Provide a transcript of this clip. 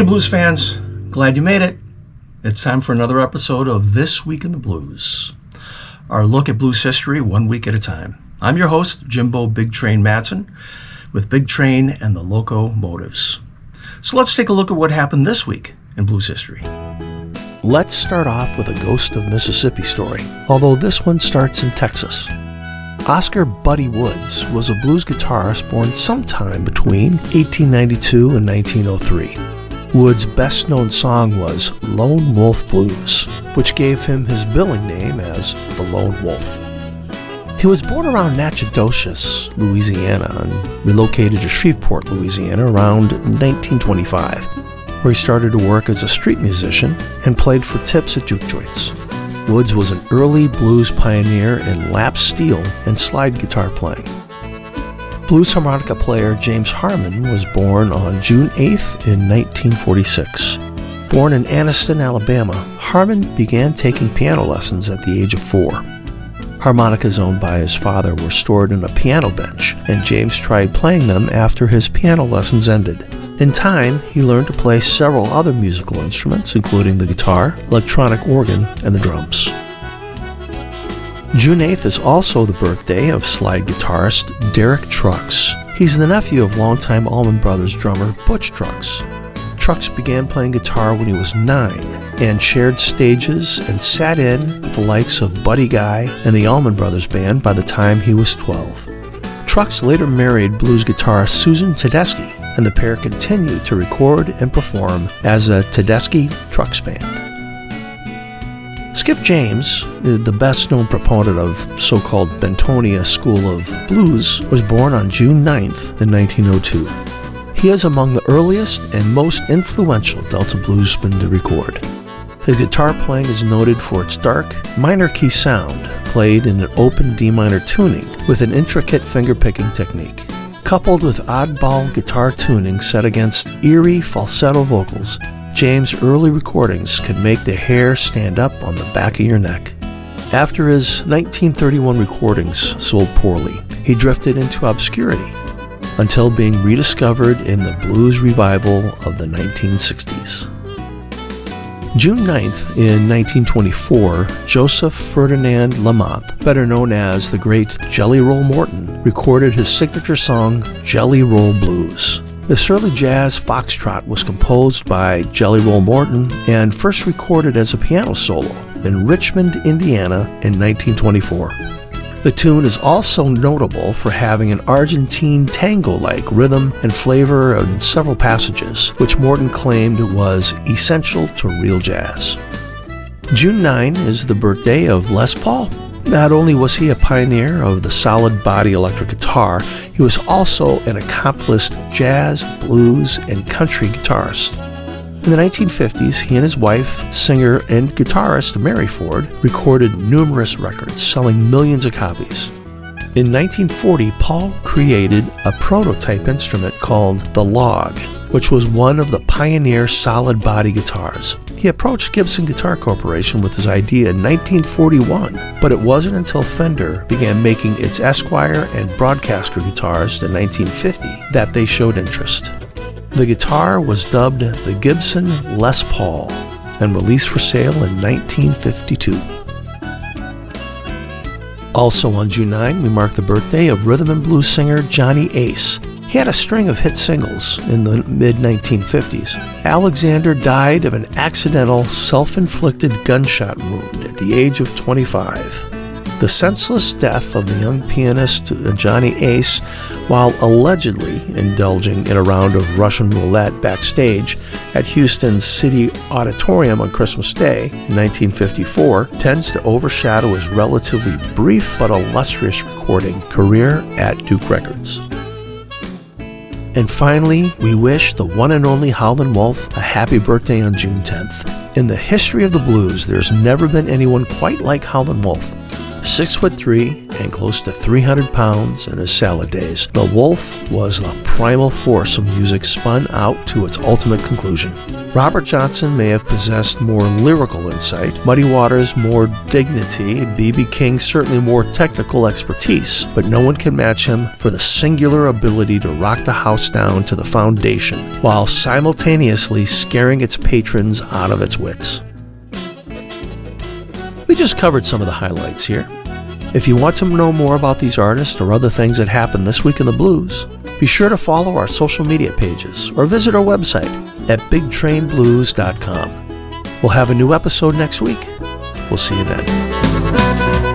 blues fans. Glad you made it. It's time for another episode of This Week in the Blues, our look at blues history one week at a time. I'm your host, Jimbo Big Train Matson, with Big Train and the Locomotives. So let's take a look at what happened this week in blues history. Let's start off with a Ghost of Mississippi story, although this one starts in Texas. Oscar Buddy Woods was a blues guitarist born sometime between 1892 and 1903. Woods' best known song was Lone Wolf Blues, which gave him his billing name as the Lone Wolf. He was born around Natchitoches, Louisiana, and relocated to Shreveport, Louisiana around 1925, where he started to work as a street musician and played for tips at juke joints. Woods was an early blues pioneer in lap steel and slide guitar playing. Blues harmonica player James Harman was born on June 8th in 1946. Born in Anniston, Alabama, Harman began taking piano lessons at the age of four. Harmonicas owned by his father were stored in a piano bench, and James tried playing them after his piano lessons ended. In time, he learned to play several other musical instruments, including the guitar, electronic organ, and the drums. June 8th is also the birthday of slide guitarist Derek Trucks. He's the nephew of longtime Allman Brothers drummer Butch Trucks. Trucks began playing guitar when he was nine and shared stages and sat in with the likes of Buddy Guy and the Allman Brothers Band by the time he was 12. Trucks later married blues guitarist Susan Tedeschi and the pair continued to record and perform as a Tedeschi Trucks Band. Skip James, uh, the best known proponent of so called Bentonia School of Blues, was born on June 9th in 1902. He is among the earliest and most influential Delta bluesmen to record. His guitar playing is noted for its dark, minor key sound, played in an open D minor tuning with an intricate fingerpicking technique coupled with oddball guitar tuning set against eerie falsetto vocals, James' early recordings could make the hair stand up on the back of your neck. After his 1931 recordings sold poorly, he drifted into obscurity until being rediscovered in the blues revival of the 1960s. June 9th, in 1924, Joseph Ferdinand Lamothe, better known as the great Jelly Roll Morton, recorded his signature song, Jelly Roll Blues. This surly jazz foxtrot was composed by Jelly Roll Morton and first recorded as a piano solo in Richmond, Indiana in 1924. The tune is also notable for having an Argentine tango like rhythm and flavor in several passages, which Morton claimed was essential to real jazz. June 9 is the birthday of Les Paul. Not only was he a pioneer of the solid body electric guitar, he was also an accomplished jazz, blues, and country guitarist. In the 1950s, he and his wife, singer and guitarist Mary Ford, recorded numerous records, selling millions of copies. In 1940, Paul created a prototype instrument called the Log, which was one of the pioneer solid body guitars. He approached Gibson Guitar Corporation with his idea in 1941, but it wasn't until Fender began making its Esquire and Broadcaster guitars in 1950 that they showed interest. The guitar was dubbed the Gibson Les Paul and released for sale in 1952. Also on June 9, we mark the birthday of rhythm and blues singer Johnny Ace. He had a string of hit singles in the mid 1950s. Alexander died of an accidental self inflicted gunshot wound at the age of 25. The senseless death of the young pianist uh, Johnny Ace while allegedly indulging in a round of Russian roulette backstage at Houston's City Auditorium on Christmas Day in 1954 tends to overshadow his relatively brief but illustrious recording career at Duke Records. And finally, we wish the one and only Howlin' Wolf a happy birthday on June 10th. In the history of the blues, there's never been anyone quite like Howlin' Wolf. Six foot three and close to 300 pounds in his salad days, the Wolf was the primal force of music spun out to its ultimate conclusion. Robert Johnson may have possessed more lyrical insight, Muddy Waters more dignity, B.B. King certainly more technical expertise, but no one can match him for the singular ability to rock the house down to the foundation while simultaneously scaring its patrons out of its wits. We just covered some of the highlights here. If you want to know more about these artists or other things that happened this week in the blues, be sure to follow our social media pages or visit our website at bigtrainblues.com. We'll have a new episode next week. We'll see you then.